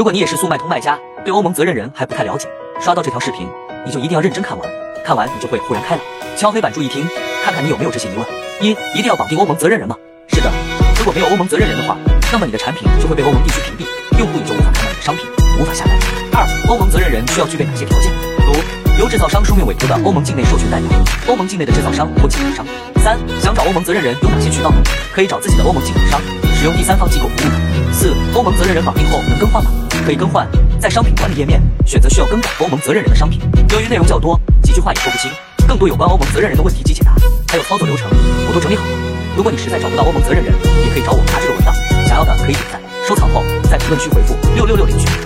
如果你也是速卖通卖家，对欧盟责任人还不太了解，刷到这条视频，你就一定要认真看完，看完你就会豁然开朗。敲黑板注意听，看看你有没有这些疑问：一、一定要绑定欧盟责任人吗？是的，如果没有欧盟责任人的话，那么你的产品就会被欧盟地区屏蔽，用户也就无法看到你的商品，无法下单。二、欧盟责任人需要具备哪些条件？如由制造商书面委托的欧盟境内授权代表，欧盟境内的制造商或进口商。三、想找欧盟责任人有哪些渠道？可以找自己的欧盟进口商，使用第三方机构服务。四、欧盟责任人绑定后能更换吗？可以更换，在商品管理页面选择需要更改欧盟责任人的商品。由于内容较多，几句话也说不清，更多有关欧盟责任人的问题及解答，还有操作流程，我都整理好了。如果你实在找不到欧盟责任人，也可以找我拿这个文档。想要的可以点赞、收藏后，在评论区回复六六六领取。